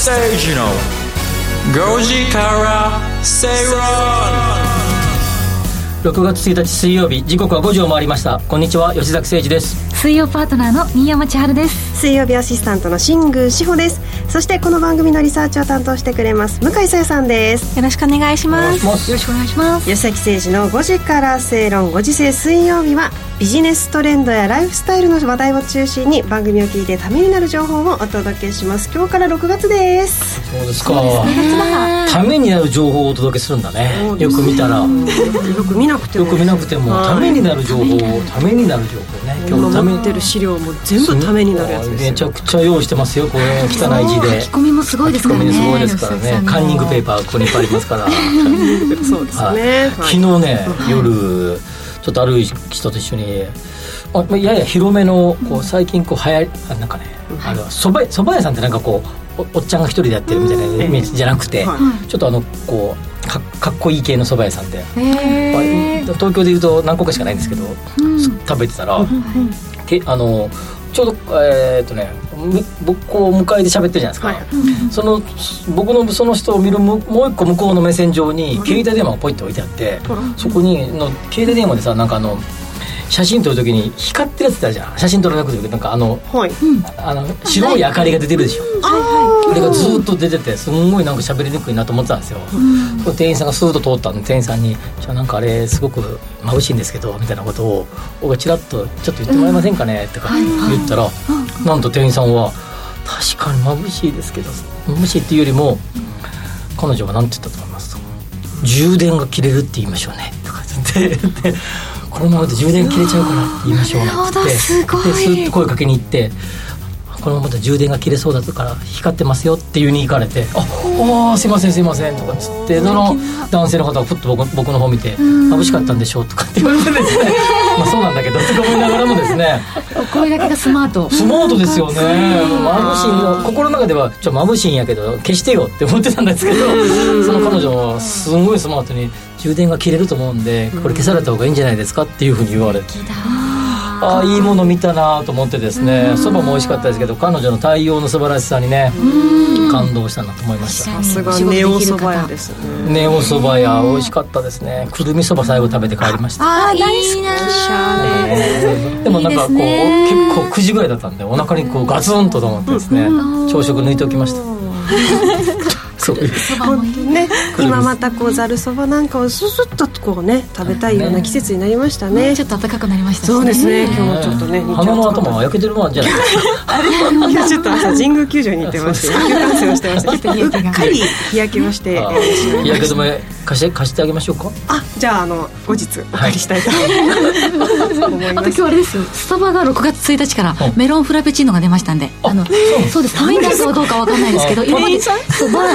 吉崎誠二の5時から正論6月1日水曜日時刻は5時を回りました。こんにちは吉崎誠二です。水曜パートナーの新山千春です水曜日アシスタントの新宮志保です。そしてこの番組のリサーチを担当してくれます向井さやさんです。よろしくお願いします。よろしくお願いします。吉崎誠二の5時から正論5時制水曜日はビジネストレンドやライフスタイルの話題を中心に番組を聞いてためになる情報をお届けします。今日から6月です。そうですか。ためになる情報をお届けするんだね。よく見たら。よく見なくても。よく見なくてもためになる情報ためになる情報ね。今日ためてる資料も全部ためになるやつめちゃくちゃ用意してますよこれ汚い字で。書き込みもすごいですからね。書き込みすごいですからね。カンニングペーパーここにいっぱいありますから。そうですね、昨日ね、夜ちょっとある人と一緒にあやや広めのこう最近こう流行りなんかね、あれはそばそば屋さんってなんかこうおっちゃんが一人でやってるみたいなイメージじゃなくて、ちょっとあのこうかかっこいい系のそば屋さんで、東京でいうと何個かしかないんですけど、食べてたら、けあのちょうどえー、っとね僕を迎えて喋ってるじゃないですか、はい、その僕のその人を見るもう一個向こうの目線上に携帯電話がポイッと置いてあって、そこにの携帯電話でさなんかあの写真撮るときに光ってるやつだじゃん。写真撮らなくてなんかあの,、はい、あの白い明かりが出てるでしょ、はい、あれがずっと出ててすんごいなんか喋りにくいなと思ってたんですよ、うん、店員さんがスーッと通ったんで店員さんに「じゃあなんかあれすごく眩しいんですけど」みたいなことを僕がちらっと「ちょっと言ってもらえませんかね?」とか言ったら、なんと店員さんは「確かに眩しいですけど眩しいっていうよりも彼女が何て言ったと思います？と充電が切れるって言いましょうね」とか言ってこのままで充電切れちゃうからって言いましょう。なんてってですっと声かけに行ってこのままで充電が切れそうだから光ってますよっていうに行かれて「ああすいませんすいません」とかっつってその男性の方がふっと僕僕の方見て「眩しかったんでしょう」とかって言われてですねまあそうなんだけどとか思いながらもですね。これだけがスマート。スマートですよね。眩しいの心の中ではちょっと眩しいんやけど消してよって思ってたんですけどその彼女はすごいスマートに充電が切れると思うんでこれ消された方がいいんじゃないですかっていうふうに言われて。ああいいもの見たなと思ってですねそばも美味しかったですけど彼女の対応の素晴らしさにね感動したなと思いました。さすがネオそば屋ですね。ネオそば屋美味しかったですね。くるみそば最後食べて帰りました。ああいいなでもなんかこう結構9時ぐらいだったんでお腹にこうガツンとと思ってですね朝食抜いておきました そうね。今またこうざるそばなんかをススッとこうね食べたいような季節になりましたね。ちょっと暖かくなりましたそうですね。今日ちょっとね鼻の頭が焼けてるもんじゃない。ですか今日ちょっと朝神宮球場に行ってまして野球観戦をしてましたうっかり日焼けをして日焼け止め貸して貸してあげましょうか？あじゃああの後日お借りしたいと思います、あと今日あれです。よスタバが6月1日からメロンフラペチーノが出ましたんであのそうですためになるかどうかわかんないですけど今まで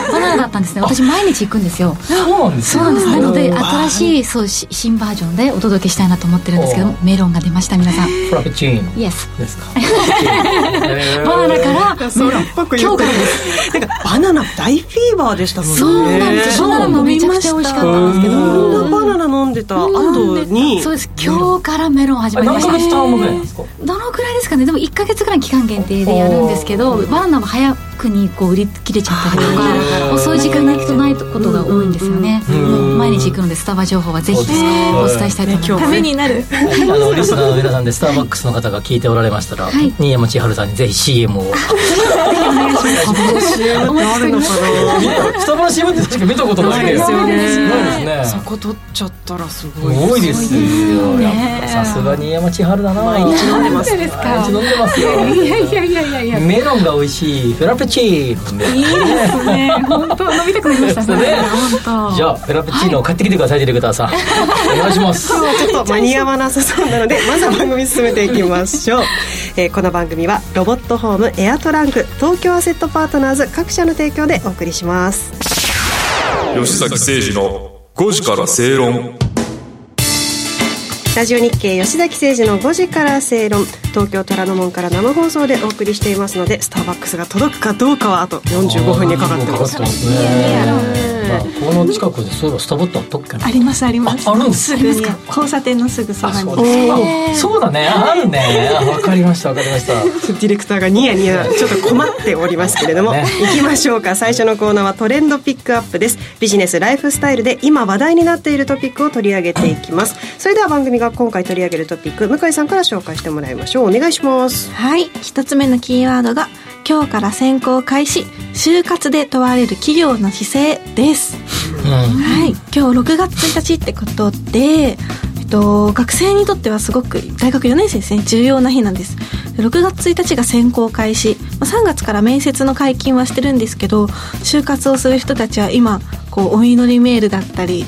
バナナだったんですね。私毎日行くんですよ。そうなんですそうなんです。なので新しいそう新バージョンでお届けしたいなと思ってるんですけどメロンが出ました皆さん。フラペチーノ。イエスですか？バナナからメロン今日からですなんかバナナ大フィーバーでしたもんね。そうなんです。バナナもめちゃくちゃ美味しかったんですけど。みん。なバナナ飲んでた後に。そうです。今日からメロン始まりました。何ヶ月タームぐらいですか？どのくらいですかね？でも1か月ぐらい期間限定でやるんですけどバナナも早くにこう売り切れちゃったりとか遅い時間に行くとないことが多いんですよね。毎日行くのでスタバ情報はぜひお伝えしたいと思います。ためになる。あのリスナーの皆さんでスターバックスの方が聞いておられましたら新山千春さんにぜひ CM を。ぜひお願いします。スタバの CM って確か見たことないですよねそこ取っちゃったらすごいすごいですよ。さすが新山千春だな。毎日飲んでます毎日飲んでますよ。いやいやいやいやメロンが美味しいフラペチーノ。いいですね。本当飲みたくなりました。ね。じゃあフラペチーノを買ってきてくださいディレクター。さんお願いします。今日はちょっと間に合わなさそうなのでまずは番組進めていきましょう、えー、この番組はロボットホームエアトランク東京アセットパートナーズ各社の提供でお送りします吉崎誠二の5時から正論。ラジオ日経吉崎誠二の5時から正論。東京虎ノ門から生放送でお送りしていますのでスターバックスが届くかどうかはあと45分にかかってますこの近くでそういえばスタバってあったっけな？ありますあります。ああるんですすぐに交差点のすぐそばに。そうですかあそうだね。あるね。あわかりましたわかりました。ディレクターがニヤニヤちょっと困っておりますけれども、ね。行きましょうか。最初のコーナーはトレンドピックアップです。ビジネスライフスタイルで今話題になっているトピックを取り上げていきます。それでは番組が今回取り上げるトピック向井さんから紹介してもらいましょう。お願いします。はい。一つ目のキーワードが今日から選考開始就活で問われる企業の姿勢です。うん。はい。今日6月1日ってことでえっと、学生にとってはすごく大学4年生ですね。重要な日なんです。で6月1日が選考開始。まあ3月から面接の解禁はしてるんですけど就活をする人たちは今こうお祈りメールだったり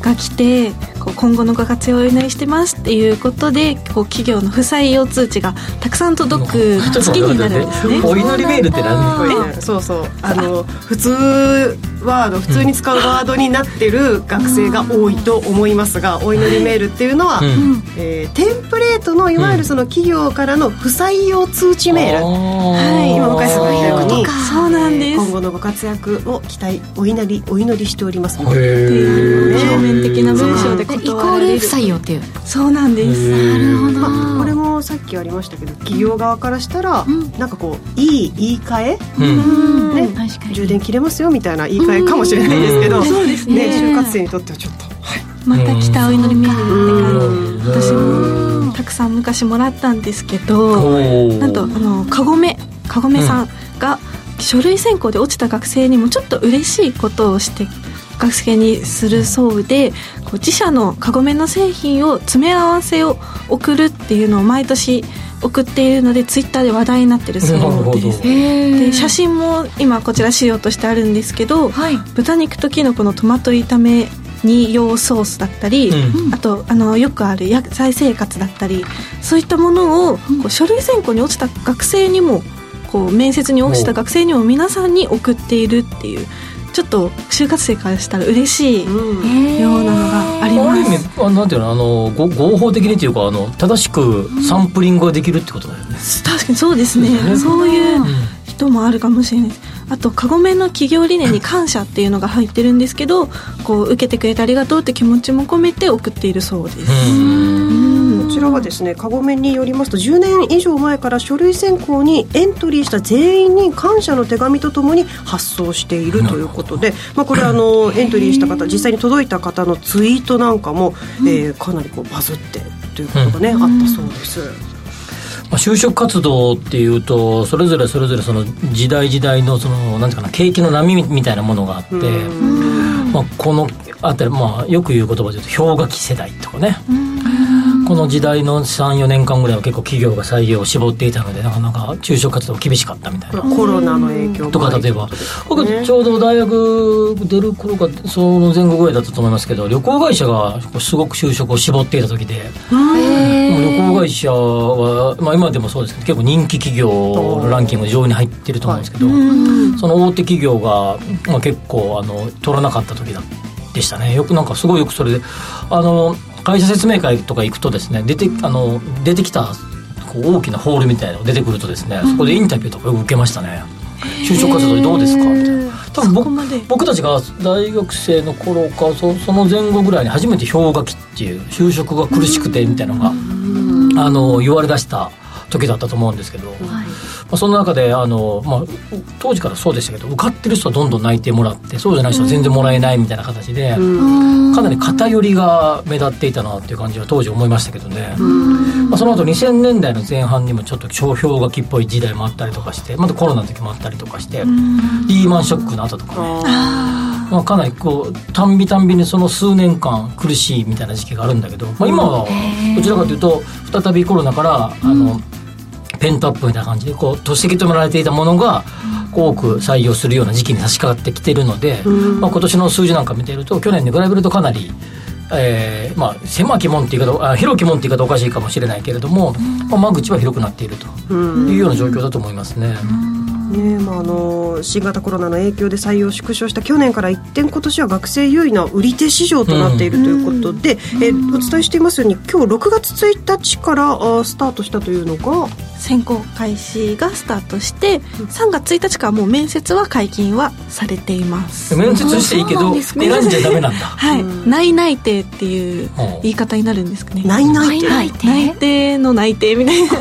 が来てこう今後のご活用をお祈りしてますっていうことでこう企業の不採用通知がたくさん届く 月になるんですね。お祈りメールって何これねそうそう。あの普通ワード普通に使うワードになってる学生が多いと思いますが、お祈りメールっていうのは、うん。えーテンプレートのいわゆるその企業からの不採用通知メール、はい今向井さんが言ったようにそうなんです。今後のご活躍を期待お祈りお祈りしております。へっていう表面的な文章ででイコール不採用っていう。そうなんです。なるほど、まあ、これもさっきありましたけど企業側からしたら、ん。なんかこういい言い換え、うん。うん。ね確かに。充電切れますよみたいな言い換えかもしれないですけど、うん。そうですね。就活生にとってはちょっと、はい。また来たお祈りメールって感じ。うん。私もたくさん昔もらったんですけどなんとあのかごめかごめさんが書類選考で落ちた学生にもちょっと嬉しいことをして学生にするそうでこう自社のカゴメの製品を詰め合わせを送るっていうのを毎年送っているのでツイッターで話題になってるそうです。へで写真も今こちら資料としてあるんですけど、はい。豚肉ときのこのトマト炒めに用ソースだったり、うん。あとあのよくある野菜生活だったりそういったものを、こう書類選考に落ちた学生にもこう面接に落ちた学生にも皆さんに送っているっていうちょっと就活生からしたら嬉しいようなのがありまある意味す。あなんていうのあのご合法的にというかあの正しくサンプリングができるってことだよね、確かにそうですね。ね。そういう人もあるかもしれない。ですあとカゴメの企業理念に感謝っていうのが入ってるんですけどこう受けてくれてありがとうって気持ちも込めて送っているそうです、うん。こちらはですねカゴメによりますと10年以上前から書類選考にエントリーした全員に感謝の手紙とともに発送しているということで、まあ、これあのエントリーした方実際に届いた方のツイートなんかも、えーかなりこうバズってということがね、あったそうです。まあ、就職活動っていうとそれぞれそれぞれその時代時代のそのなんていうかな景気の波みたいなものがあって、まあ、このあたり、まあ、よく言う言葉で言うと氷河期世代とかね、この時代の34年間ぐらいは結構企業が採用を絞っていたのでなかなか就職活動厳しかったみたいな。コロナの影響もとか例えば。僕ちょうど大学出る頃かその前後ぐらいだったと思いますけど旅行会社がすごく就職を絞っていた時で旅行会社は、まあ、今でもそうですけど結構人気企業のランキング上位に入ってると思うんですけど、その大手企業が、まあ、結構あの取らなかった時だでしたね。よくなんかすごいよくそれであの会社説明会とか行くとですね出てあの出てきたこう大きなホールみたいなのが出てくるとですね、そこでインタビューとかよく受けましたね就職活動どうですか？みたいな。多分僕たちが大学生の頃かそその前後ぐらいに初めて氷河期っていう就職が苦しくてみたいなのが、あの言われだした時だったと思うんですけど、まあ、その中であの、まあ、当時からそうでしたけど受かってる人はどんどん内定もらってそうじゃない人は全然もらえないみたいな形で、かなり偏りが目立っていたなっていう感じは当時思いましたけどね、まあ、その後2000年代の前半にもちょっと氷河期っぽい時代もあったりとかしてまたコロナの時もあったりとかして、リーマンショックの後とかね、まあ、かなりこうたんびたんびにその数年間苦しいみたいな時期があるんだけど、まあ、今はどちらかというと再びコロナからあの、ペントアップみたいな感じでこうとせき止められていたものが多く採用するような時期に差し掛かってきてるので、まあ、今年の数字なんか見てると去年に比べるとかなり、えーまあ、狭き門って言い方あ広き門って言い方おかしいかもしれないけれども、まあ、間口は広くなっているというような状況だと思いますね。ねまあ、あの新型コロナの影響で採用縮小した去年から一転今年は学生優位な売り手市場となっているということで、えお伝えしていますように今日6月1日からあスタートしたというのが選考開始がスタートして3月1日からもう面接は解禁はされています。面接していいけど選んじゃダメなんだ。はい。内内定っていう言い方になるんですかね。内内定内定の内定みたいな。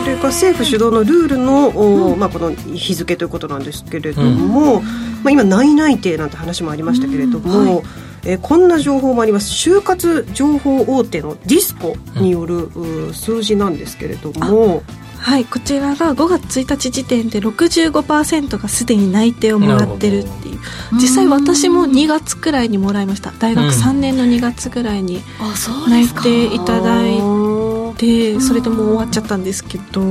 それが政府主導のルールの、まあ、この日付ということなんですけれども、まあ、今内内定なんて話もありましたけれども、はいえー、こんな情報もあります。就活情報大手のディスコによる、うん、数字なんですけれどもはいこちらが5月1日時点で65%がすでに内定をもらってるっていう。実際私も2月くらいにもらいました。大学3年の2月くらいに内定いただいてそれでもう終わっちゃったんですけど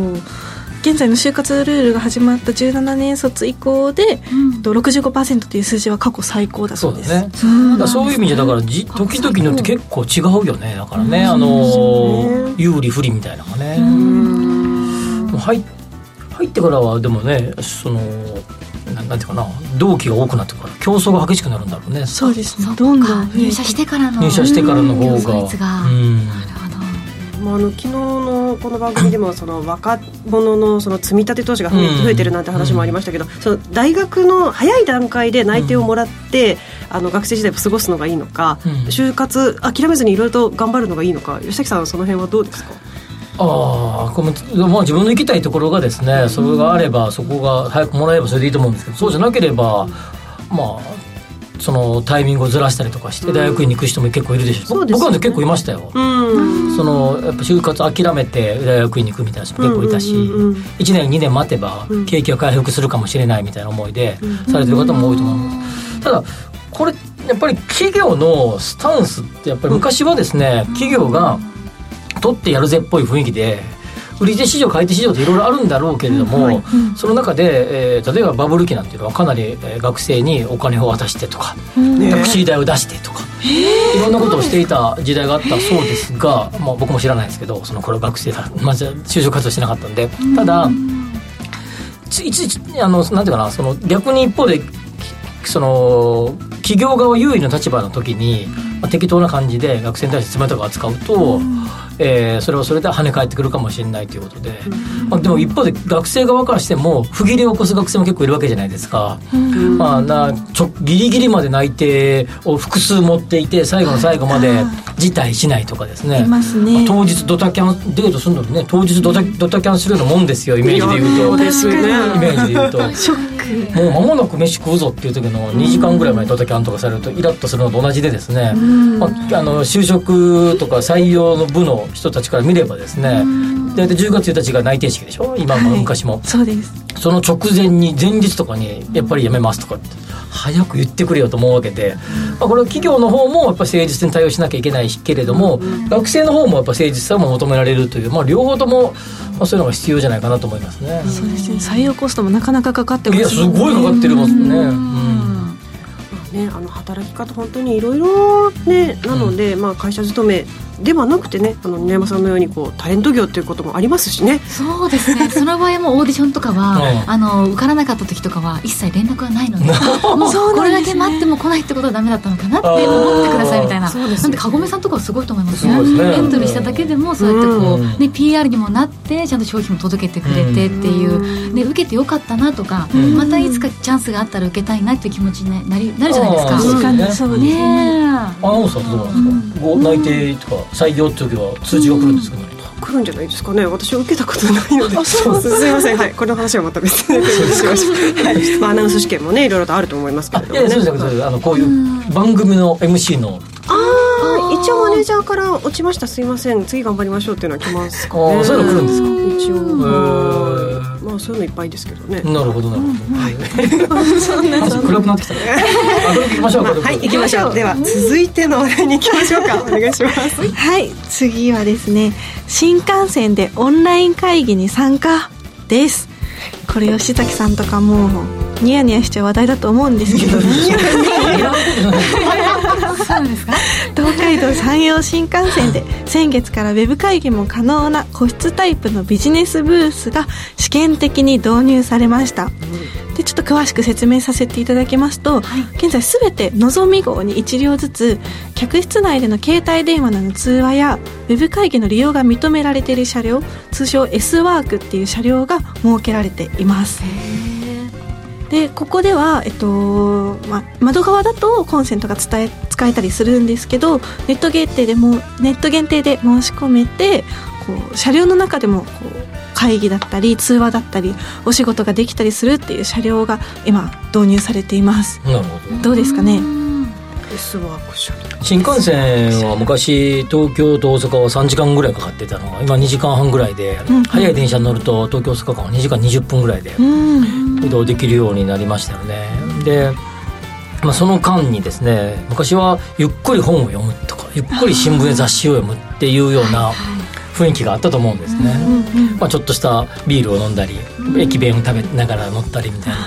現在の就活ルールが始まった17年卒以降で、うん、65%という数字は過去最高だそうです。そうね。そういう意味でだからじ時々によって結構違うよね。だからね、あの有利不利みたいなのがね。入入ってからはでもねそのななんていうかな。同期が多くなってから競争が激しくなるんだろうね。そうですね。どんどん入社してからの入社してからの方が、うん、なるまあ、あの昨日のこの番組でもその若者のその積み立て投資が増え,、てるなんて話もありましたけど、その大学の早い段階で内定をもらって、あの学生時代を過ごすのがいいのか、就活諦めずにいろいろと頑張るのがいいのか吉崎さんその辺はどうですか？ああこの、まあ、自分の行きたいところがですねそれがあればそこが早くもらえばそれでいいと思うんですけどそうじゃなければまあそのタイミングをずらしたりとかして大学院に行く人も結構いるでしょ、うん、僕は結構いましたよ、うん、そのやっぱ就活諦めて大学院に行くみたいな人も結構いたし、うん、1年2年待てば景気が回復するかもしれないみたいな思いでされてる方も多いと思いますただこれやっぱり企業のスタンスってやっぱり昔はですね企業が取ってやるぜっぽい雰囲気で売り手市場買い手市場っていろいろあるんだろうけれども、はいその中で、えー、例えばバブル期なんていうのはかなり、えー、学生にお金を渡してとか、タクシー代を出してとか、いろんなことをしていた時代があったそうですが、まあ、僕も知らないですけどその頃学生だまず就職活動してなかったんで。ただいちあのなんていうかなその逆に一方でその企業側優位の立場の時に、まあ、適当な感じで学生に対して冷たく扱うと、うんえー、それはそれで跳ね返ってくるかもしれないということで、まあ、でも一方で学生側からしても不義理を起こす学生も結構いるわけじゃないですか、まあ、なちょギリギリまで内定を複数持っていて最後の最後まで辞退しないとかですね,、まあ、当日ドタキャンデートするのにね当日ドタドタキャンするようなもんですよイメージで言うと、ね、イメージで言うと。もう間もなく飯食うぞっていう時の2時間ぐらい前にドタキャンとかされるとイラッとするのと同じでですね、まあ、あの就職とか採用の部の人たちから見ればですね大体10月1日が内定式でしょ？今も昔も、はい、そうです。その直前に前日とかにやっぱり辞めますとかって早く言ってくれよと思うわけで、まあ、これは企業の方もやっぱ誠実に対応しなきゃいけないけれども、学生の方もやっぱ誠実さも求められるという、まあ、両方とも、まあ、そういうのが必要じゃないかなと思いますね。そうですね。採用コストもなかなかかかってますいやすごいかかってますね。うん。ね、あの働き方本当にいろいろねなので、うん、まあ、会社勤めではなくてねあの宮山さんのようにこうタレント業っていうこともありますしね。そうですね。その場合もオーディションとかは、あの受からなかった時とかは一切連絡がないので もうこれだけ待っても来ないってことはダメだったのかなって思ってくださいみたいな。なんでかごめさんとかはすごいと思いますね。エントリーしただけでもそうやってこう、ね、PR にもなってちゃんと商品も届けてくれてっていう。で受けてよかったなとかまたいつかチャンスがあったら受けたいなっていう気持ちになりなるじゃないですか。確かにそうですね。アナウンサーってどうなんですか、ご内定とか採用って時は通知が来るんですか、来るんじゃないですかね。私は受けたことないので。すみません。はい。この話はまた別で。はいまあ、アナウンス試験もねいろいろとあると思いますけれども、ね、いやそうですあのこういう番組の MC のああ一応マネージャーから落ちました。すいません。次頑張りましょうっていうのは来ますかね。そういうの来るんですか？一応まあそういうのいっぱいですけどね。なるほどなるほど、はい。暗くなってきた 行きましょうはい行きましょう。では続いての話題に行きましょうか。お願いします。はい次はですね新幹線でオンライン会議に参加です。これ吉崎さんとかもニヤニヤして話題だと思うんですけどねそうですか？東海道山陽新幹線で先月からウェブ会議も可能な個室タイプのビジネスブースが試験的に導入されました、でちょっと詳しく説明させていただきますと、現在すべてのぞみ号に1両ずつ客室内での携帯電話の通話やウェブ会議の利用が認められている車両通称 S ワークっていう車両が設けられていますでここでは、えっとま、窓側だとコンセントが伝え使えたりするんですけどネット限定でもネット限定で申し込めてこう車両の中でもこう会議だったり通話だったりお仕事ができたりするっていう車両が今導入されています。なるほど。どうですかね？S ワーク車両新幹線は昔東京と大阪は3時間ぐらいかかってたのが今2時間半ぐらいで、うん。早い電車に乗ると東京大阪間は2時間20分ぐらいでうん。移動できるようになりましたよね。で、まあ、その間にですね昔はゆっくり本を読むとかゆっくり新聞や雑誌を読むっていうような雰囲気があったと思うんですね、まあ、ちょっとしたビールを飲んだり駅弁を食べながら乗ったりみたいな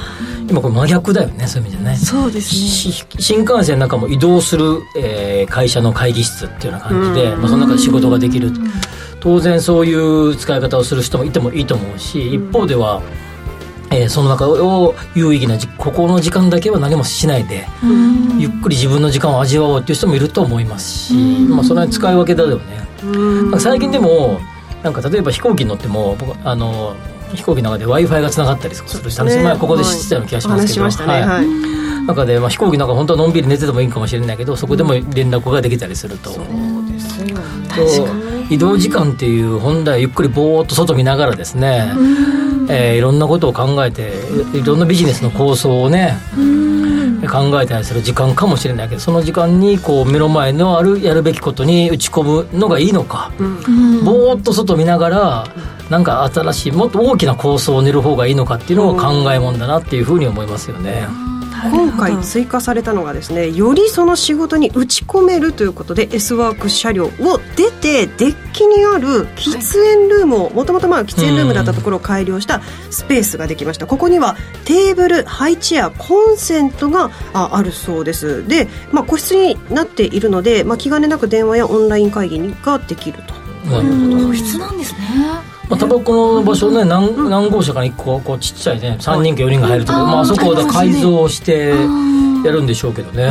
今これ真逆だよねそういう意味でね。そうですね。し新幹線なんかも移動する、えー会社の会議室っていうような感じで、まあ、その中で仕事ができる、当然そういう使い方をする人もいてもいいと思うし一方では、えーその中を有意義なじここの時間だけは何もしないで、ゆっくり自分の時間を味わおうっていう人もいると思いますし、まあ、それは使い分けだよね、最近でもなんか例えば飛行機に乗っても僕あの飛行機の中で w i f i がつながったりする話、ね。前ここで知ってたような気がしますけど、はい。中で、まあ、飛行機なんか本当はのんびり寝ててもいいかもしれないけどそこでも連絡ができたりすると、そうですよね。と移動時間っていう本来ゆっくりぼーっと外見ながらですね、えーいろんなことを考えていいろんなビジネスの構想をね考えたりする時間かもしれないけどその時間にこう目の前のあるやるべきことに打ち込むのがいいのか、ぼーっと外見ながらなんか新しいもっと大きな構想を練る方がいいのかっていうのが考えもんだなっていうふうに思いますよね。今回追加されたのがですねよりその仕事に打ち込めるということで S ワーク車両を出てデッキにある喫煙ルームをもともとまあ喫煙ルームだったところを改良したスペースができました。ここにはテーブルハイチェアコンセントがああるそうです。で、まあ、個室になっているので、まあ、気兼ねなく電話やオンライン会議ができると。なるほど個室なんですねまあ、タバコの場所ね何何号車から1個こうちっちゃいね3人か4人が入るところ、まあ、あそこを改造してやるんでしょうけどね。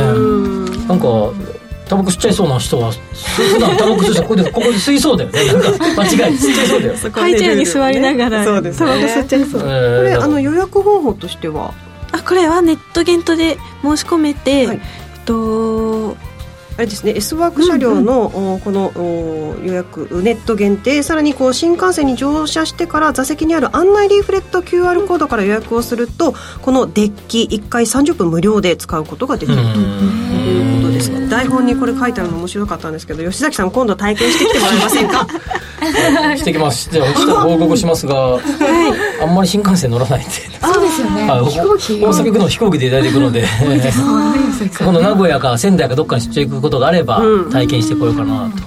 なんかタバコ吸っちゃいそうな人は普段タバコ吸う人はここでここで吸いそうだよね。なんか間違い。吸っちゃいそうだよ、ハイチェアに座りながらそうですタバコ吸っねちゃいそう。ここれあの予約方法としては？あこれはネット限定で申し込めて、はい。えっとあれですね S ワーク車両の、おこのお予約ネット限定さらにこう新幹線に乗車してから座席にある案内リーフレット QR コードから予約をするとこのデッキ1回30分無料で使うことができると台本にこれ書いてあるの面白かったんですけど吉崎さん今度体験してきてもらえませんか？してきます。じゃあちょっと報告しますが、あんまり新幹線乗らないんで。そうですよね。はい飛行機。大阪行くの飛行機で大体行くので。この名古屋か仙台かどっかに出張行くことがあればうん。体験してこようかなと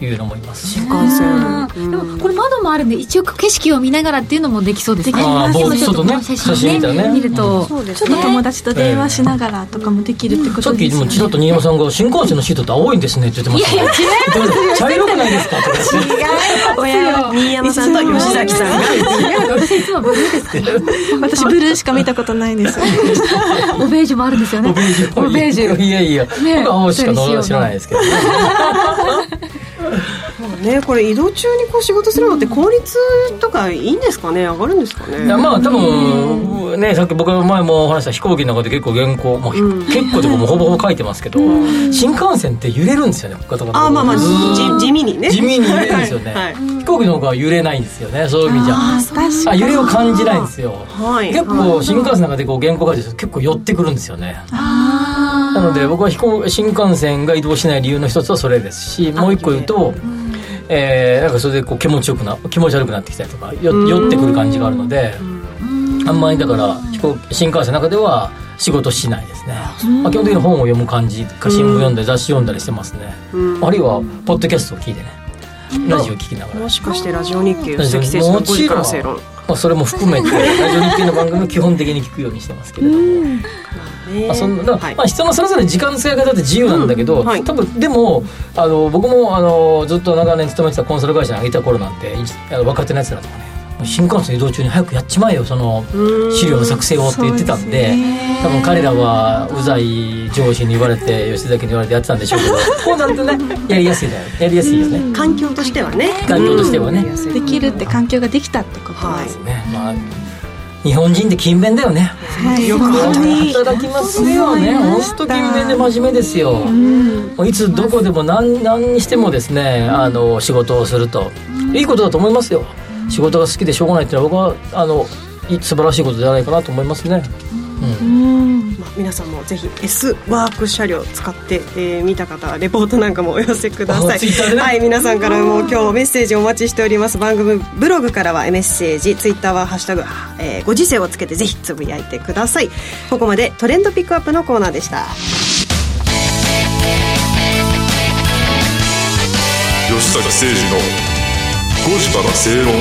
いうのもいますし、新幹線。でもこれ窓もあるんで一応景色を見ながらっていうのもできそうですね。あーぼーっとちょっとね写写真見たらね。見ると、ちょっと友達と電話しながらとかもできるってこさっきでとですよね。もちらっと新山さんが新幹線のシートって青いんですねって言ってましたね。いやいや茶色くないですかとか言って親新山さんと吉崎さんが。私いつもブルーですから私ブルーしか見たことないですオベージュもあるんですよね。オベージュ。オベージュいやいや、ね僕は青しかの知らないですけどね。ねこれ移動中にこう仕事するのって効率とかいいんですかね？上がるんですかね？いやまあ多分ねさっき僕が前もお話した飛行機の中で結構原稿もううん。結構でもほぼほぼ書いてますけど新幹線って揺れるんですよねガタガタあまあまあ地味にね。地味に揺れるんですよね、はい。飛行機の方が揺れないんですよねそういう意味じゃ。あ揺れを感じないんですよ。はい。結構新幹線の中でこう原稿書いてると結構寄ってくるんですよね。なので僕は飛行新幹線が移動しない理由の一つはそれですしもう一個言うと、えーなんかそれでこう気持ちよくな気持ち悪くなってきたりとかよ寄ってくる感じがあるのであんまりだから飛行新幹線の中では仕事しないですね、まあ、基本的に本を読む感じか新聞読んだり雑誌読んだりしてますね、うん。あるいはポッドキャストを聞いてね。ラジオ聞きながら。もしかしてラジオ日経吉崎誠二の5時から正論まあ、それも含めて ラジオ日経の番組を基本的に聞くようにしてますけれども、まあ、そんな、はい。まあ、人のそれぞれ時間の使い方って自由なんだけど、うんはい。多分でもあの僕もあのずっと長年勤めてたコンサル会社にいた頃なんていあの若手のやつらとかね新幹線移動中に早くやっちまえよその資料の作成をって言ってたんで多分彼らはうざい上司に言われて吉崎に言われてやってたんでしょうけど。こうなるとね。やりやすいだよ。やりやすいですね。環境としてはね。環境としてはね。うん。できるって環境ができたってことは。いですね。まあ日本人って勤勉だよね。はい。よく働きますよね。本当勤勉で真面目ですよ、もういつどこでも何何にしてもですねあの仕事をすると。いいことだと思いますよ仕事が好きでしょうがないっていうのは僕はあのい素晴らしいことじゃないかなと思いますね、うん。まあ、皆さんもぜひ S ワーク車両使って、えー見た方はレポートなんかもお寄せください。あツイッターでね。はい皆さんからも今日メッセージお待ちしております。番組ブログからはメッセージツイッターは「ハッシュタグ、えーご時世」をつけてぜひつぶやいてください。ここまでトレンドピックアップのコーナーでした。吉坂誠二の5時から正論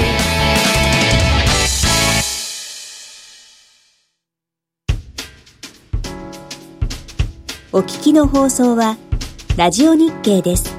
お聞きの放送はラジオ日経です。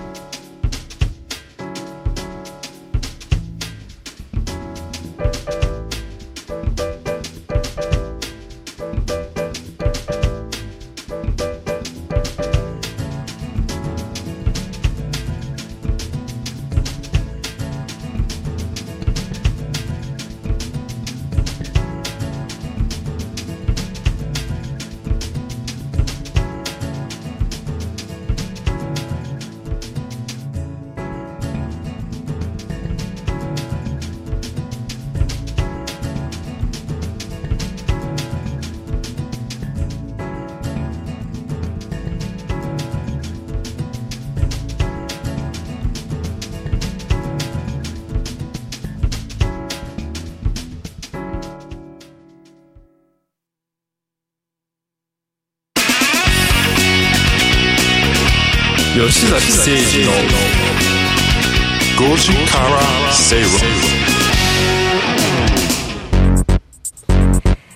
吉崎誠二の5時から正論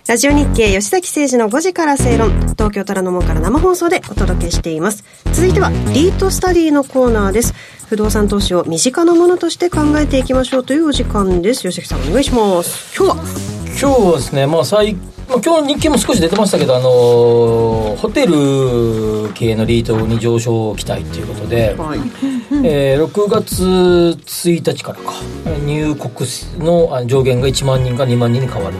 ラジオ日経吉崎誠二の5時から正論。東京虎ノ門から生放送でお届けしています。続いてはリートスタディのコーナーです。不動産投資を身近なものとして考えていきましょうというお時間です。吉崎さんお願いします。今日は？今日はですねまあ最まあ、今日日経も少し出てましたけど、あのーホテル系のリートに上昇期待ということで、はい。えー6月1日からか。入国のあ上限が1万人が2万人に変わる。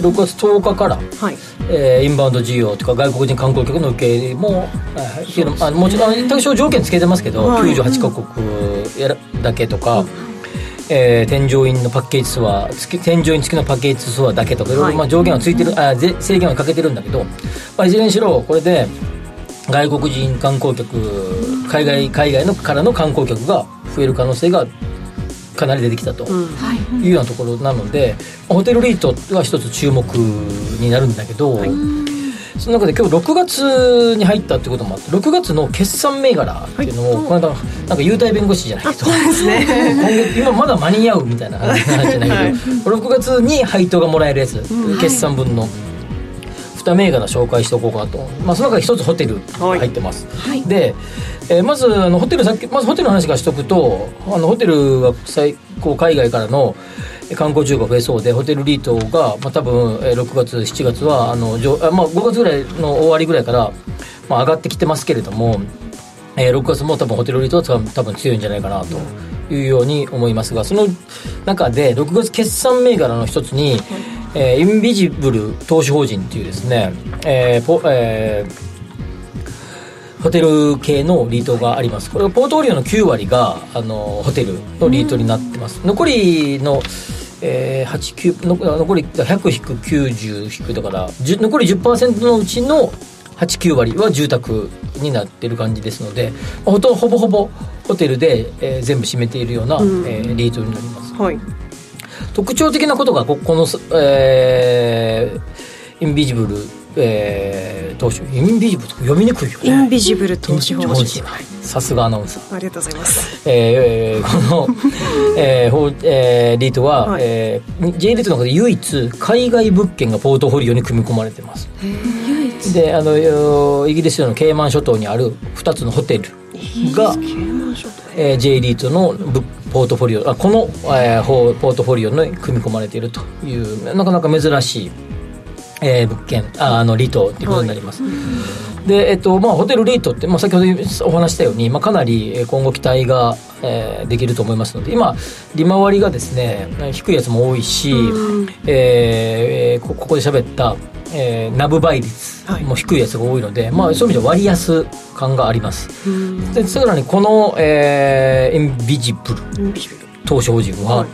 6月10日から、はい。えーインバウンド需要とか外国人観光客の受け入れも、あっていうのあのもちろん多少条件つけてますけど、はい。98カ国やらだけとか、えー添乗員のパッケージツアー付き添乗員付きのパッケージツアーだけとかいろいろ、はい。まあ、上限はついてるあぜ制限はかけてるんだけど、まあ、いずれにしろこれで外国人観光客海外海外のからの観光客が増える可能性がかなり出てきたと。い。うようなところなので、まあホテルリートが一つ注目になるんだけど、その中で今日6月に入ったってこともあって6月の決算銘柄っていうのを、この間なんか優待弁護士じゃないけど、今月今まだ間に合うみたいな話じゃないけど、6月に配当がもらえるやつ、決算分の。2銘柄紹介しておこうかなと、まあ、その中で一つホテルはい。入ってます、で、えーまずあのホテルさっきまずホテルの話からしとくとあのホテルが最高海外からの観光中が増えそうでホテルリートが、まあ、多分えー6月7月はあの上あ、まあ、5月ぐらいの終わりぐらいから、まあ、上がってきてますけれども、えー6月も多分ホテルリートは多分多分強いんじゃないかなというように思いますがその中で6月決算銘柄の一つに、えーインビジブル投資法人っていうですね、えーポえーホテル系のリートがあります。これはポートフォリオの9割があのホテルのリートになってます、残りのえー、8 9の残り100-90だから10残り10%のうちの89割は住宅になってる感じですので、まあほとほぼほぼホテルで、えー全部占めているような、えーリートになります。はい。特徴的なことがここの、えーインビジブルえー、投資インビジブル読みにくいよね。インビジブル投資法人はい。さすがアナウンサー。ありがとうございます。えー、この、えーえーリートは、はい。えー J リートの中で唯一海外物件がポートフォリオに組み込まれてます。であのよイギリスのケイマン諸島にある2つのホテルが、えー J リートのブポートフォリオあこの、えーポートフォリオに組み込まれているというなかなか珍しい、えー物件ああのリートということになります、で、えっとまあ、ホテルリートって、まあ、先ほどお話ししたように、まあ、かなりえー今後期待が、えーできると思いますので今利回りがですね低いやつも多いし、えーえーこここで喋った、えーナブ倍率も低いやつが多いので、まあ、そういう意味では割安感があります。でさらにこの、えー、インビジブルインビジブル投資法人は、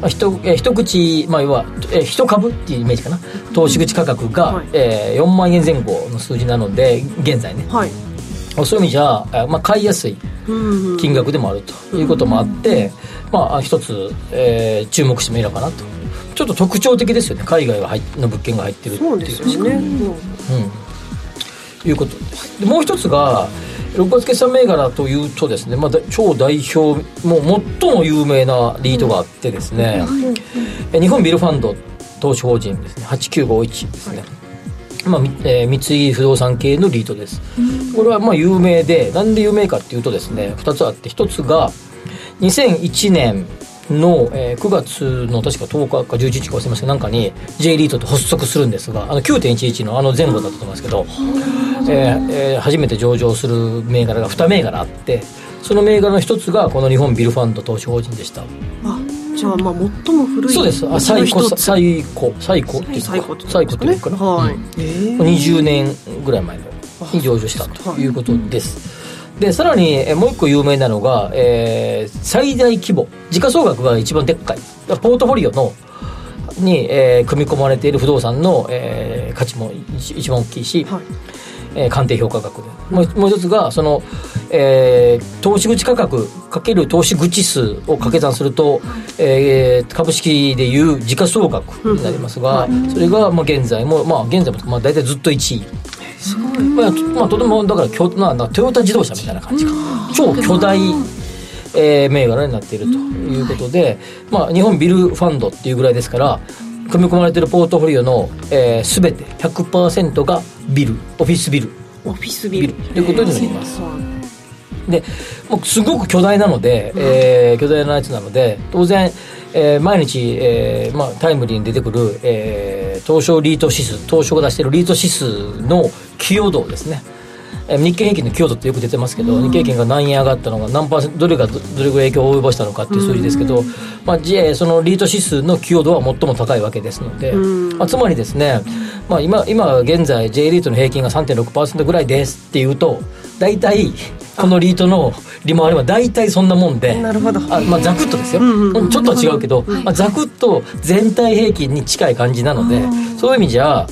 まあ、一えー一口、まあ、要は、えー一株っていうイメージかな。投資口価格が、はい。えー4万円前後の数字なので現在ね。はい。そういう意味じゃ、あまあ、買いやすいうん金額でもあるということもあって、まあ、一つ、えー注目してもいいのかなと。ちょっと特徴的ですよね。海外が入っの物件が入ってるっていう。そうですよねうんうん、いうことですでもう一つが6月決算銘柄というとですね、まあ、だ超代表もう最も有名なリートがあってですね、え日本ビルファンド投資法人ですね8951ですね、まあみえー三井不動産系のリートです、これはまあ有名でなんで有名かっていうとですね2つあって1つが2001年の、えー9月の確か10日か11日か忘れましたなんかに J リートって発足するんですがあの9.11のあの前後だったと思いますけど、えーえー初めて上場する銘柄が2銘柄あってその銘柄の一つがこの日本ビルファンド投資法人でした。あじゃあまあ最も古い。そうです。あ最古最古最古っていう最古って最古っていうかな、はい、うん。えー20年ぐらい前のに上場したということです。で、さらにえもう一個有名なのが、えー最大規模、時価総額が一番でっかい、ポートフォリオの、に、えー組み込まれている不動産の、えー価値も一一番大きいし、はい。えー鑑定評価額で。もうもう一つがその、えー投資口価格かける投資口数を掛け算すると、えー株式でいう時価総額になりますが、それがまあ現在も、まあ、現在も、まあ、大体ずっと1位すごい。まあ、とまあ、とてもだからきょななトヨタ自動車みたいな感じか、超巨大、えー銘柄になっているということで、まあ、日本ビルファンドっていうぐらいですから組み込まれているポートフォリオの、えー、全て100%がビルオフィスビル。オフィスビル。ということになります。はでもうすごく巨大なので、えー巨大なやつなので当然、えー毎日、えーまあ、タイムリーに出てくる、えー東証リート指数東証が出しているリート指数の寄与度ですね。えー日経平均の寄与度ってよく出てますけど、日経平均が何円上がったのか何パーセントどれがどどれぐらい影響を及ぼしたのかっていう数字ですけど、まあ、じえーそのリート指数の寄与度は最も高いわけですので、まあ、つまりですね、まあ、今今現在 J リートの平均が3.6%ぐらいですっていうと大体このリートの利回りは大体そんなもんでなるほど。あ、まあ、ざくっとですよ、んうんうんちょっとは違うけど、まあ、ざくっと全体平均に近い感じなのでそういう意味じゃ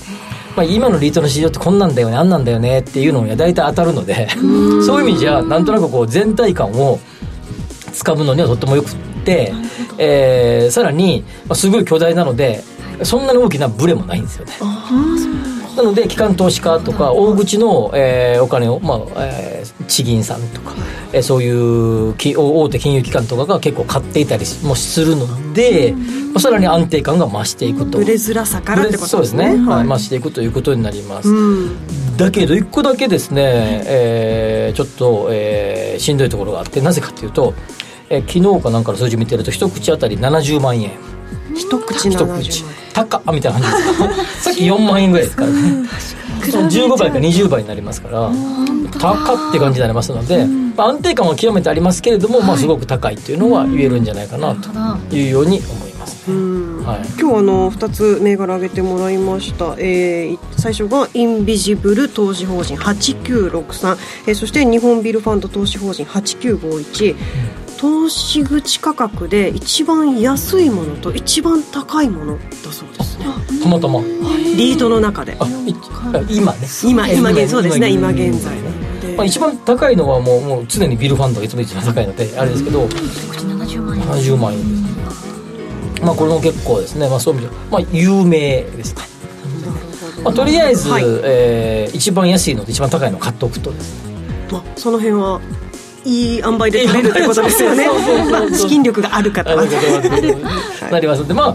まあ、今のリートの市場ってこんなんだよねあんなんだよねっていうのが大体当たるので そういう意味じゃなんとなくこう全体感をつかむのにはとってもよくって、えーさらに、まあ、すごい巨大なのでそんなに大きなブレもないんですよねなので機関投資家とか大口の、えーお金を、まあえー地銀さんとか、えーそういうき大手金融機関とかが結構買っていたりもするので、まあ、さらに安定感が増していくと。ブレづらさからってことですね、ははい。い、増していくということになります、うん。だけど一個だけですね、えーちょっと、えーしんどいところがあってなぜかというと、えー昨日かなんかの数字見てると一口当たり70万円一口一70口万。高っみたいな感じ。で すさっき4万円ぐらいですからね。15倍か20倍になりますから高って感じになりますので、まあ、安定感は極めてありますけれども、まあ、すごく高いっていうのは言えるんじゃないかなというように思います。ね、はい、今日あの2つ銘柄挙げてもらいました、えー最初がインビジブル投資法人8963、えーそして日本ビルファンド投資法人8951、投資口価格で一番安いものと一番高いものだそうですね。たまたま。リートの中で。今ね。今今え現そうですね今現現在でまあ、一番高いのはもうもう常にビルファンドがいつも一番高いのであれですけど。70万円70万円ですまあこれも結構ですね、まあ、そういう意味では、まあ、有名ですね。まあ、とりあえず、はい。えー一番安いのと一番高いのを買っておくとですね。まあその辺はいい塩梅で取れるってことですよね。そうそうそうそうまあ資金力がある方はなります。のでまあ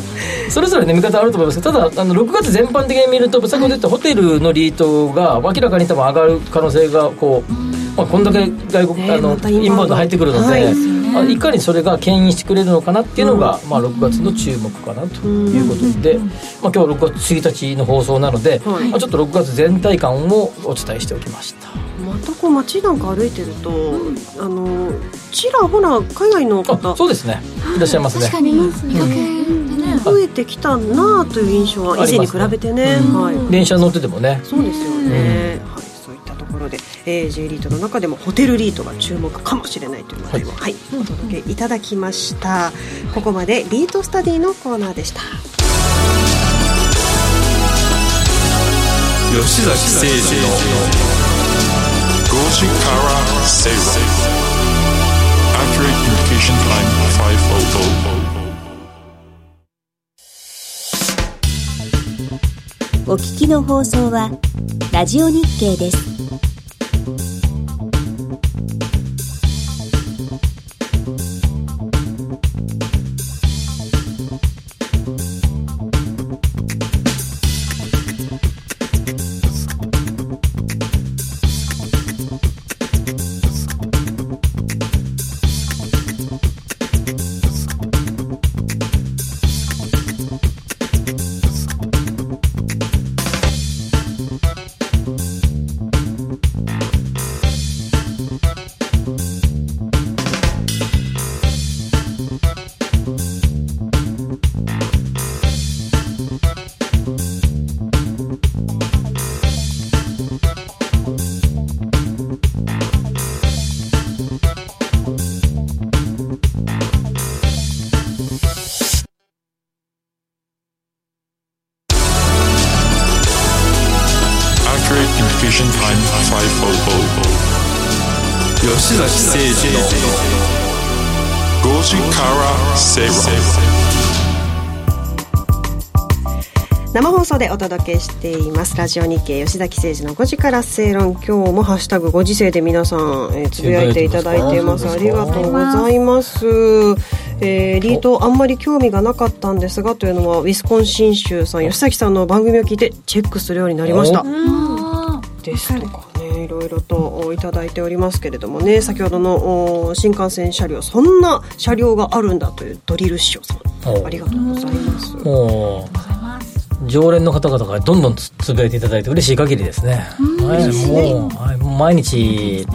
それぞれね見方あると思いますけどただあの6月全般的に見ると先ほど言ったホテルのリートが明らかに多分上がる可能性がこう、まあ、こんだけ外国、ねあのインバウンド入ってくるので、はい。まあいかにそれが牽引してくれるのかなっていうのが、まあ、6月の注目かなということで、まあ、今日6月1日の放送なので、はい。まあ、ちょっと6月全体感をお伝えしておきました。またこう街なんか歩いてると、あのちらほら海外のあ方そうですね。いらっしゃいますね。確かに。見かけでね。増えてきたなあという印象は以前に比べてね。うん。はい、電車乗っててもね。そうですよね、はい、そういったところで、えー、J リートの中でもホテルリートが注目かもしれないというのを、はい。お届けいただきました。ここまでリートスタディのコーナーでした。吉崎誠二の「」お聴きの放送はラジオ日経です。でお届けしています。ラジオ日経吉崎誠二の5時から正論。今日もハッシュタグご時世で皆さん、えーつぶやいていただいています。ありがとうございます。えー、リートあんまり興味がなかったんですがというのはウィスコンシン州さん吉崎さんの番組を聞いてチェックするようになりました。あですとかねいろいろとおいただいておりますけれどもね。先ほどのお新幹線車両そんな車両があるんだというドリル師匠さおんありがとうございます常連の方々がどんどんつつぶやいていただいて嬉しい限りですね。はい、もう、はい、もう毎日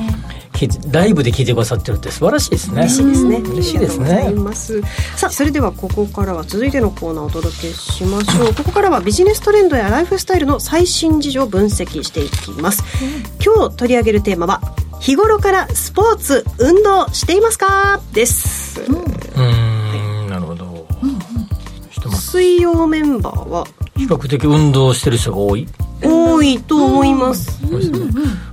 ライブで聞いてくださってるって素晴らしいですね。嬉しいですね。嬉しいですね。ます。さあ、それではここからは続いてのコーナーをお届けしましょう。ここからはビジネストレンドやライフスタイルの最新事情を分析していきます。今日取り上げるテーマは、日頃からスポーツ、運動していますか？です。うーん、水曜メンバーは？比較的運動してる人が多い。多いと思います。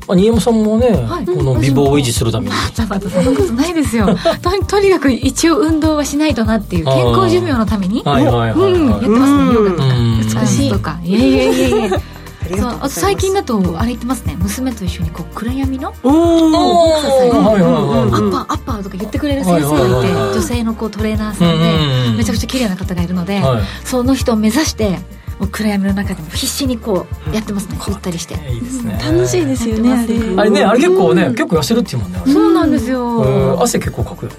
あ、新山さんもね、この美貌を維持するために。またまたそんなことないですよ。ととにかく一応運動はしないとなっていう健康寿命のために。はいはいはいうん。やってはい。ますね。ヨガとか。うん。美しい。とかいやいやいやいやそうます。あと最近だとあれ言ってますね。娘と一緒にこう暗闇のおー。おアッパーアッパーとか言ってくれる先生がいて女性のこうトレーナーさんうんうんうんでめちゃくちゃ綺麗な方がいるのではい。その人を目指してもう暗闇の中でも必死にこうやってますね。打ったりして。ね。楽しいですよねあれ。あれね、あれ結構ね、結構痩せるっていうもんね。そうなんですよ。うん。汗結構かくよね。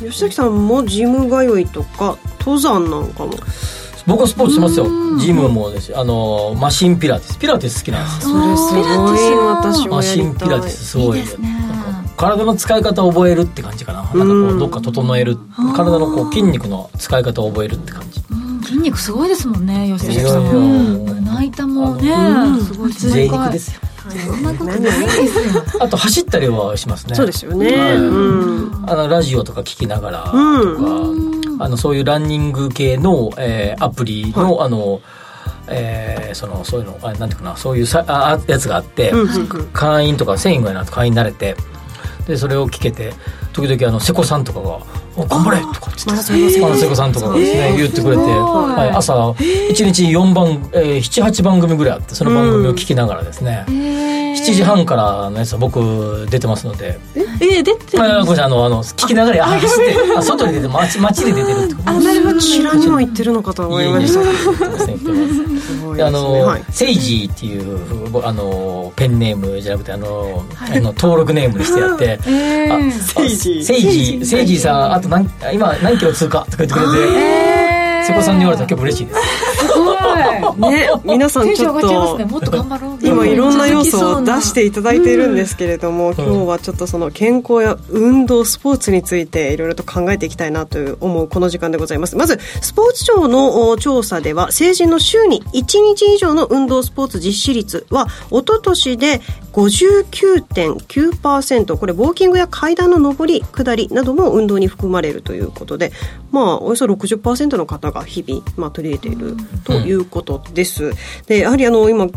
吉崎さんもジム通いとか登山なんかも？僕はスポーツしますよ。ジムもですし、あの、マシンピラティス。ピラティス好きなんですよ。それすごい。私もマやりたい。シンピラティスすごい。体の使い方を覚えるって感じかな。なん。かこうどっか整える体のこう筋肉の使い方を覚えるって感じ。うん。筋肉すごいですもんね吉崎さん。胸板もね。すごい。贅肉ですよ。そんなことないですよ。あと走ったりはしますね。そうですよね、はい。うん。あのラジオとか聞きながらとか、うんあのそういうランニング系の、えーアプリの、あのえーそのそういうのあなんていうかなそういうさああやつがあって、会員とか1000円ぐらいになると会員になれてでそれを聞けて時々あの瀬古さんとかがお頑張れ！とかって言ってマラソンのマラソン子さんとかがですね、言ってくれて、はい、朝1日4番、えー、78番組ぐらいあってその番組を聞きながらですね、7時半からのやつは僕出てますので。えー、出てるあごめんなさいあのあの聞きながら走ってあ外に出て街街で出てるってこと。あなるほどこちらにも行ってるのかと思いました。すごいであの、はい。セイジーっていうあのペンネームじゃなくてあの,、あの登録ネームにしてやって、あセイジー。セイジーセイジー。さんあと何今何キロ通過とか言ってくれて。瀬古さんに言われたら結構嬉しいですね皆さんちょっと。ねもっと頑張ろう今いろんな要素を出していただいているんですけれども、今日はちょっとその健康や運動スポーツについていろいろと考えていきたいなという思うこの時間でございます。まずスポーツ庁のお調査では成人の週に1日以上の運動スポーツ実施率は一昨年で59.9%これウォーキングや階段の上り下りなども運動に含まれるということでまあおよそ60%の方が日々、まあ、取り入れているといういうことです。でやはりあの今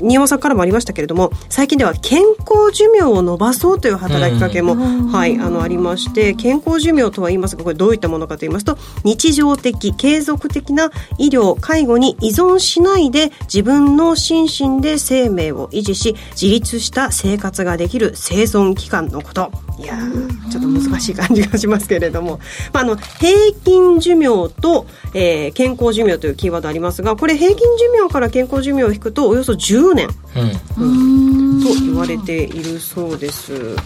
新山さんからもありましたけれども最近では健康寿命を伸ばそうという働きかけも、はい、あのありまして健康寿命とは言いますがこれどういったものかと言いますと日常的継続的な医療介護に依存しないで自分の心身で生命を維持し自立した生活ができる生存期間のこと。いやーちょっと難しい感じがしますけれども、まあ、あの平均寿命と、えー健康寿命というキーワードありますがこれ平均寿命から健康寿命を引くとおよそ10年うん。と言われているそうです。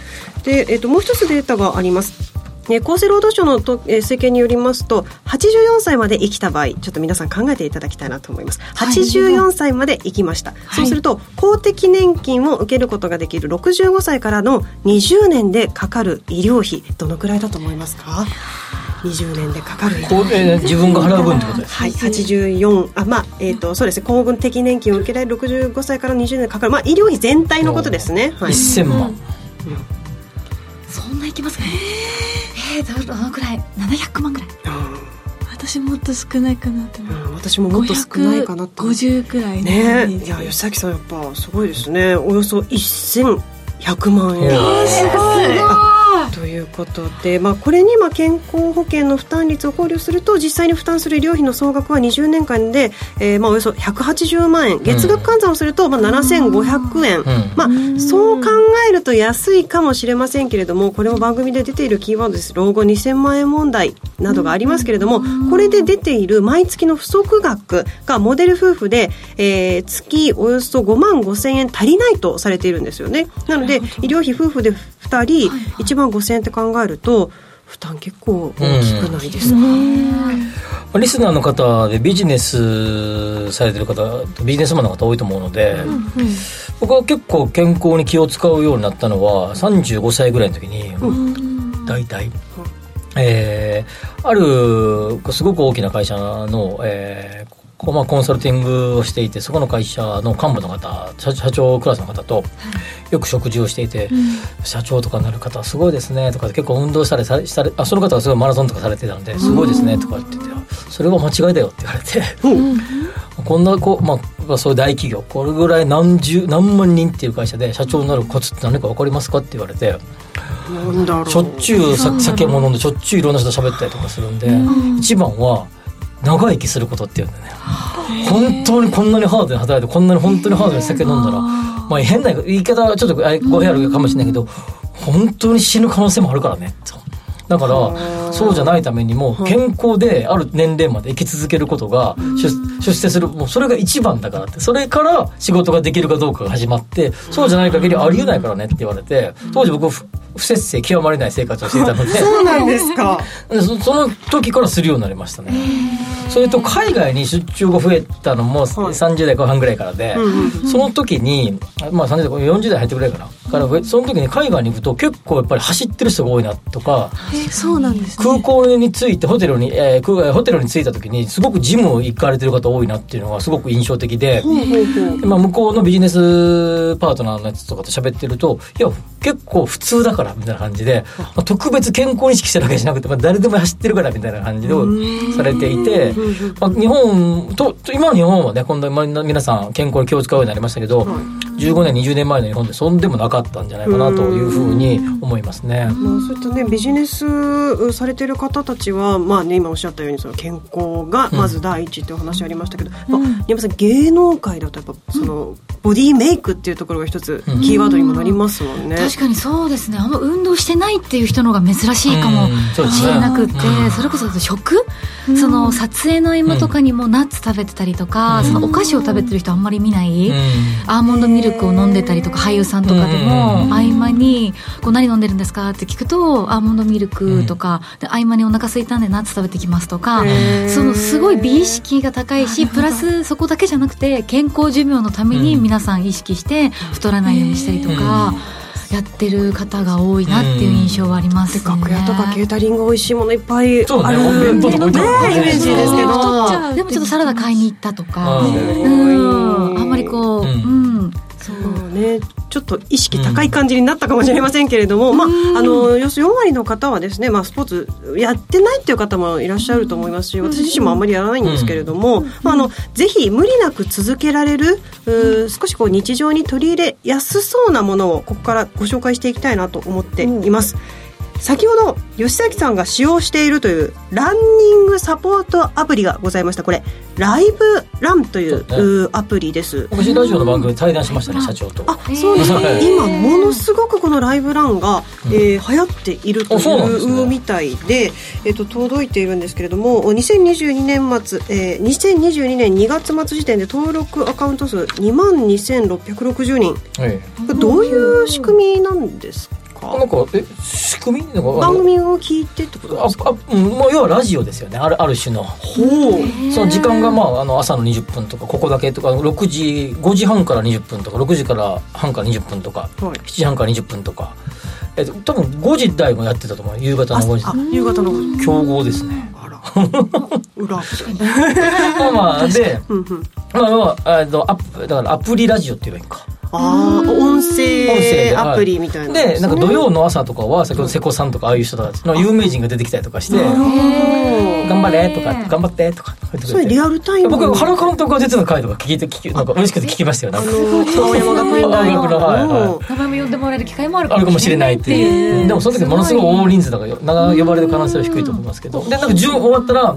で、えっともう一つデータがあります。ね厚生労働省のと、えー推計によりますと84歳まで生きた場合ちょっと皆さん考えていただきたいなと思います。84歳まで生きました、そうすると公的年金を受けることができる65歳からの20年でかかる医療費どのくらいだと思いますか？20年でかかる自分が払う分ってことですはい、84あまあえっ、とそうですね。公的年金を受けられる65歳から20年かかる。まあ医療費全体のことですね。はい。1000万。そんないきますか？ねえー、どのくらい700万ぐらい。私もっと少ないかなって思う。うん私ももっと少ないかなと。思う。50くらいね。いや吉崎さんやっぱすごいですね。およそ1100万円。いやーすごい。ということで、まあ、これにまあ健康保険の負担率を考慮すると実際に負担する医療費の総額は20年間で、えーまあ、およそ180万円。月額換算をするとまあ7500円、ん。まあ、そう考えると安いかもしれませんけれどもこれも番組で出ているキーワードです。老後2000万円問題などがありますけれどもこれで出ている毎月の不足額がモデル夫婦で、えー月およそ5万5000円足りないとされているんですよね。なので医療費夫婦で2人1万5000円って考えると負担結構大きくないですか、リスナーの方でビジネスされてる方ビジネスマンの方多いと思うので、僕は結構健康に気を使うようになったのは35歳ぐらいの時に、大体、えーあるすごく大きな会社の、えーこまあ、コンサルティングをしていてそこの会社の幹部の方社社長クラスの方とよく食事をしていて、社長とかになる方はすごいですねとか結構運動したりさしたりあその方がすごいマラソンとかされてたのですごいですねとか言っててそれは間違いだよって言われて、こんなこう、まあ、そういう大企業これぐらい何十何万人っていう会社で社長になるコツって何か分かりますかって言われてしょっちゅうさ酒も飲んでしょっちゅういろんな人と喋ったりとかするんで、一番は長生きすることっていうんだよね。本当にこんなにハードに働いてこんなに本当にハードに酒飲んだらまあ変な言い方はちょっとあ語弊あるかもしれないけど本当に死ぬ可能性もあるからね。とだからそうじゃないためにも健康である年齢まで生き続けることが出出世するもうそれが一番だからって。それから仕事ができるかどうかが始まってそうじゃない限りありえないからねって言われて当時僕不不節制極まりない生活をしていたので。そうなんですか。でそその時からするようになりましたね。それと海外に出張が増えたのも30代後半ぐらいからで、その時にまあ30代40代入ってぐらいかな？からその時に海外に行くと結構やっぱり走ってる人が多いなとかえそうなんですね。空港に着いてホテルに、えー空ホテルに着いた時にすごくジム行かれてる方多いなっていうのがすごく印象的で、まあ、向こうのビジネスパートナーのやつとかと喋ってるといや結構普通だからからみたいな感じで、まあ、特別健康に意識してるわけじゃなくて、まあ、誰でも走ってるからみたいな感じでされていて、まあ、日本と今の日本はね今度まあ皆さん健康に気を使うようになりましたけど、15年20年前の日本でそんでもなかったんじゃないかなというふうに思いますね。まあ、そういったねビジネスされてる方たちは、まあね、今おっしゃったようにその健康がまず第一っていう話ありましたけど、うん、まあ、山さん芸能界だとやっぱその、ボディメイクっていうところが一つキーワードにもなりますもんね、確かにそうですね。あんま運動してないっていう人の方が珍しいかも。しれなくて、それこそ食、その撮影の合間とかにもナッツ食べてたりとか、そのお菓子を食べてる人あんまり見ない、アーモンドミルクを飲んでたりとか俳優さんとかでも合間にこう何飲んでるんですか？って聞くとアーモンドミルクとか、合間にお腹空いたんでナッツ食べてきますとか。そのすごい美意識が高いしプラスそこだけじゃなくて健康寿命のために皆さん意識して太らないようにしたりとか。やってる方が多いなっていう印象はありますね、楽屋とかケータリング美味しいものいっぱいある、ね、ね、イメージですけどでもちょっとサラダ買いに行ったとか、うん、あんまりこう、うんそうね。ちょっと意識高い感じになったかもしれませんけれども、うん、まああの要するに4割の方はですね、まあ、スポーツやってないっていう方もいらっしゃると思いますし私自身もあんまりやらないんですけれども、うん、まあ、あのぜひ無理なく続けられる少しこう日常に取り入れやすそうなものをここからご紹介していきたいなと思っています。うん先ほど吉崎さんが使用しているというランニングサポートアプリがございました。これライブランという、ね、アプリです。私ラジオの番組対談しましたね、社長と。あそうですね。今ものすごくこのライブランが、うん、えー、流行っているというみたいでえーと、届いているんですけれども2022年末、えー、2022年2月末時点で登録アカウント数2万2660人、はい、どういう仕組みなんですか？か。なんかえ仕組みなんか番組を聞いてってことですか？ああ、うん、まあ、要はラジオですよね。あるある種の。ほう。その時間が、まあ、あの朝の20分とかここだけとか6時5時半から20分とか6時から半から20分とか、はい、7時半から20分とか。えっと、多分5時台もやってたと思う。夕方の5時。あ夕方の5時。強豪ですね。あら。裏。まあまあでまあまあ、あのアップだからアプリラジオって言えばいいかああ、音声アプリみたいなで、なんか土曜の朝とかは先ほど瀬古さんとかああいう人たちの有名人が出てきたりとかして頑張れとか頑張ってとかそれリアルタイム？僕原監督が出てた回とか聞いて聞きなんか嬉しくて聞きましたよあの青山学園大学の名前も呼んでもらえる機会もあるかもしれないっていう。でもその時ものすごい大人数だから呼ばれる可能性は低いと思いますけど。でなんか順終わったら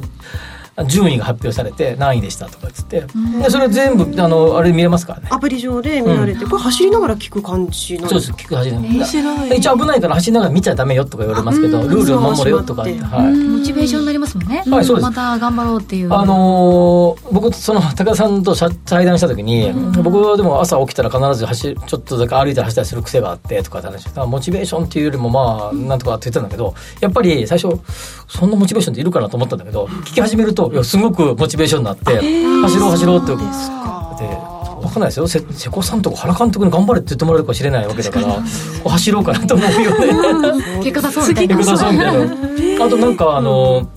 順位が発表されて何位でしたとかっつって。でそれ全部あのあれ見れますからね。アプリ上で見られて、うん、これ走りながら聞く感じなんそうです。聞く走りながら一応危ないから走りながら見ちゃダメよとか言われますけどルールを守れよとか、はい、モチベーションになりますもんね、はい、そうです。また頑張ろうっていう。あのー、僕その 高田さんと対談した時に、うん、僕はでも朝起きたら必ず走ちょっとだけ歩いたり走ったりする癖があってとかって話モチベーションっていうよりもまあなんとかって言ったんだけどやっぱり最初そんなモチベーションっているかなと思ったんだけど聞き始めるといやすごくモチベーションになって走ろう走ろうってで分かんないですよ。瀬古さんとか原監督に頑張れって言ってもらえるかもしれないわけだから走ろうかなと思うよね。結果出そうみたいな結果出そうみたいなあとなんかあの、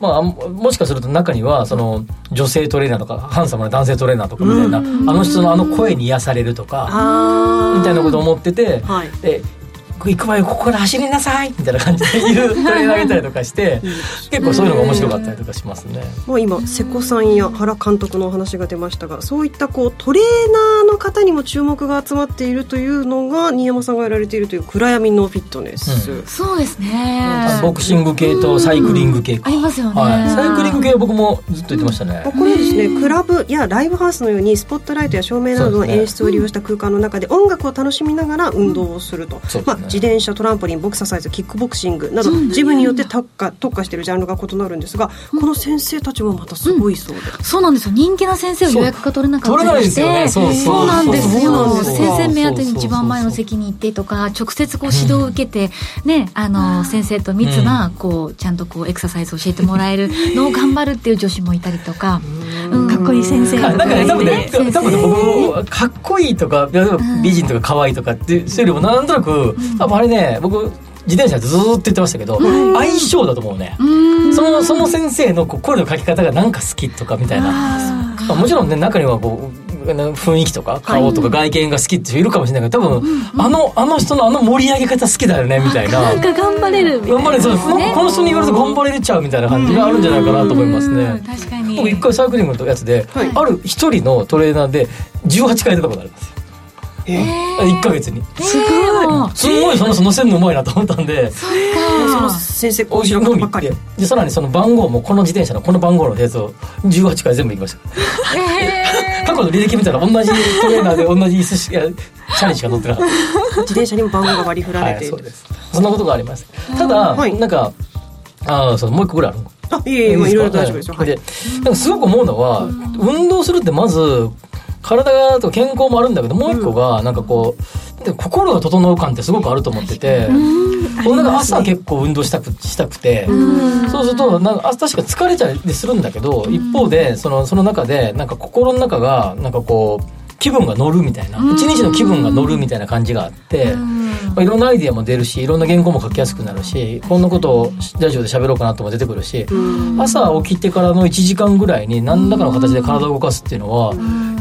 まあ、もしかすると中にはその女性トレーナーとかハンサムな男性トレーナーとかみたいな、あの人のあの声に癒されるとかみたいなことを思ってて、はい、で行く前ここから走りなさい。みたいな感じで言うトレーナーげたりとかして 結構そういうのが面白かったりとかしますね。もう今瀬古さんや原監督のお話が出ましたがそういったこうトレーナーの方にも注目が集まっているというのが新山さんがやられているという暗闇のフィットネス、うん、そうですね。ボクシング系とサイクリング系ありますよね、はい、サイクリング系は僕もずっと言ってましたね。これですねクラブやライブハウスのようにスポットライトや照明などの演出を利用した空間の中で音楽を楽しみながら運動をすると、まあ、自転車トランポリンボクササイズキックボクシングなどジムによって特化特化しているジャンルが異なるんですが、この先生たちもまたすごいそうで、うん、そうなんですよ。人気な先生は予約が取れなかったりして。そうなんですよ。先生目当てに一番前の席に行ってとか直接こう指導を受けて、ねあの先生と密なこうちゃんとこうエクササイズを教えてもらえるのを頑張るっていう女子もいたりとか、うん、かっこいい先生。なんかね多分ね多分僕かっこいいとか美人とか可愛いとかっていうよりもなんとなく多分あれね僕自転車ずっと言ってましたけど、相性だと思うね。そのその先生のこう声の書き方がなんか好きとかみたいな。もちろんね中にはこう雰囲気とか顔とか外見が好きって人いるかもしれないけど多分、あのあの人のあの盛り上げ方好きだよねみたいな。なんか頑張れるみたいな。頑張れそうこのこの人に言われると頑張れちゃうみたいな感じがあるんじゃないかなと思いますうんね確かに。僕一回サイクリングのやつで、はい。ある一人のトレーナーで18回出たことありますよ1ヶ月に。すごい。すごいその人乗せるのうまいなと思ったんで。その先生後ろからばっかりでさらにその番号もこの自転車のこの番号のやつを18回全部行きました。過去の履歴見たら同じトレーナーで同じ椅子しかチャリしか乗ってなかっ 自転車にも番号が割り振たられてはいそうです。そんなことがあります。ただ、はい。なんかああそうもう一個ぐらいあるの。あいえいえまあいろいろ大丈夫です。よはい。でなんかすごく思うのは、運動するってまず体がと健康もあるんだけどもう一個がなんかこうで心が整う感ってすごくあると思ってて、僕なんか朝結構運動したくしたくて、そうするとなんかあ確か疲れちゃいするんだけど、一方でそのその中でなんか心の中がなんかこう気分が乗るみたいな、一日の気分が乗るみたいな感じがあって、まあ、いろんなアイディアも出るしいろんな原稿も書きやすくなるしこんなことをラジオで喋ろうかなとも出てくるし、朝起きてからの1時間ぐらいに何らかの形で体を動かすっていうのは、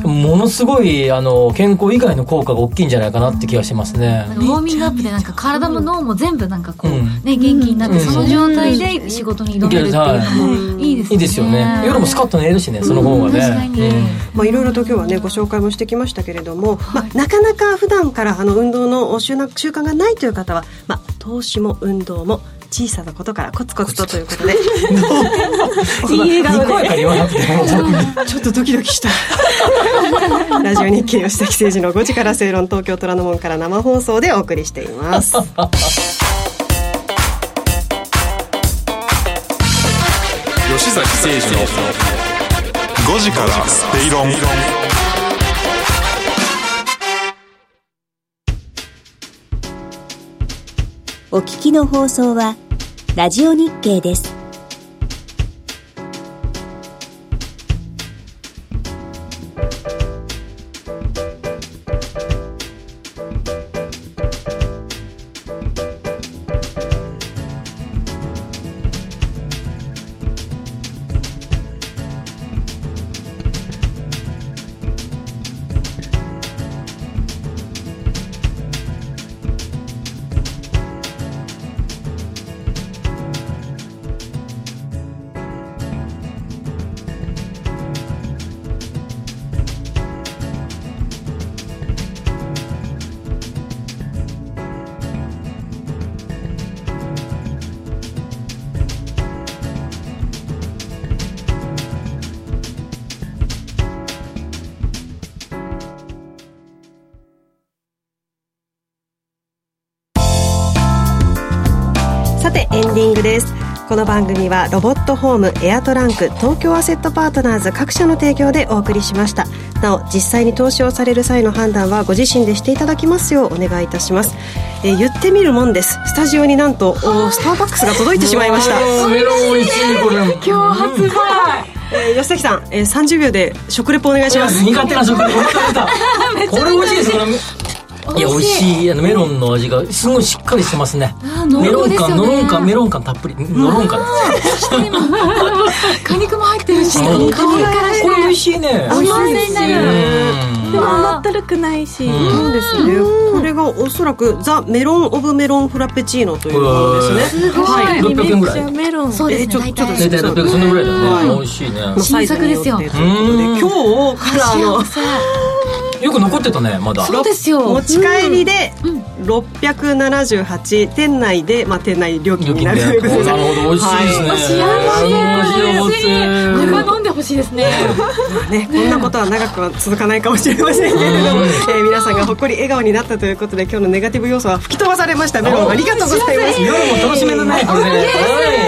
ものすごいあの健康以外の効果が大きいんじゃないかなって気がしますね。ウォーミングアップでなんか体も脳も全部なんかこう、うん。ね元気になって、その状態で仕事に挑めるっていうのもいい。ですね。いいですよね。夜もスカッと寝れるしねその方がね、確かに。まあ、いろいろと今日はねご紹介もしてきましたけれども、まあ、なかなか普段からあの運動の習慣習慣がないという方は、まあ、投資も運動も小さなことからコツコツとということ で。いい笑顔で。ちょっとドキドキした。ラジオ日経吉崎誠二の5時から正論東京虎ノ門から生放送でお送りしています。吉崎誠二の5時から正論お聞きの放送はラジオ日経です。はロボットホームエアトランク東京アセットパートナーズ各社の提供でお送りしました。なお実際に投資をされる際の判断はご自身でしていただきますようお願いいたします、えー言ってみるもんです。スタジオになんとおスターバックスが届いてしまいました。メロン美味しいこれ今日発売えー吉崎さん、えー、30秒で食レポお願いします。苦手な食材これ美味しいですこれ。いや美味しい。あのメロンの味がすごいしっかりしてますね。あ濃メロン厚ですよね感ノロン感メロン感たっぷり。ノロン感果肉も入ってるしうん。香りからしてこれ美味しいね。幸せになるうん。でも甘ったるくないし、そうですね。これがおそらくザ・メロン・オブ・メロン・フラペチーノというものですね。すごいはい。600円ぐらい。メロン。そうですね。えーちょちょっと大体大体600そのぐらいだはい。ね美味しいね。のサイズによ。ってということでうん今日からあのよく残ってたねまだ。そうですよ。持ち帰りで678店内で、まあ、店内料金になる。ということでなるほど美味しいですね。はい幸せ幸せこれは飲んでほしいです。ねね、こんなことは長くは続かないかもしれませんけれども、えー皆さんがほっこり笑顔になったということで今日のネガティブ要素は吹き飛ばされました。メロンありがとうございます。夜も楽しめるね。これね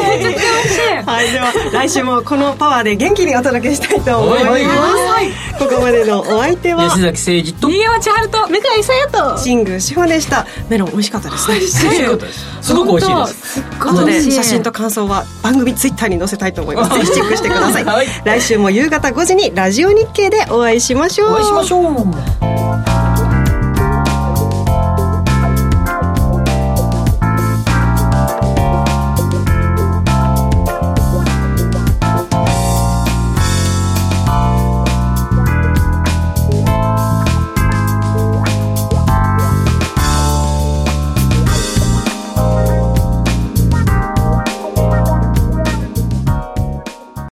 はい、では来週もこのパワーで元気にお届けしたいと思います、はい。ここまでのお相手は吉崎誠二と新山千春と向井さやと新宮志保でした。メロン美味しかったですね。美味しかったです。すごく美味しいです。すっごい後で写真と感想は番組ツイッターに載せたいと思います。ぜひチェックしてください、はい。来週も夕方5時にラジオ日経でお会いしましょう。お会いしましょう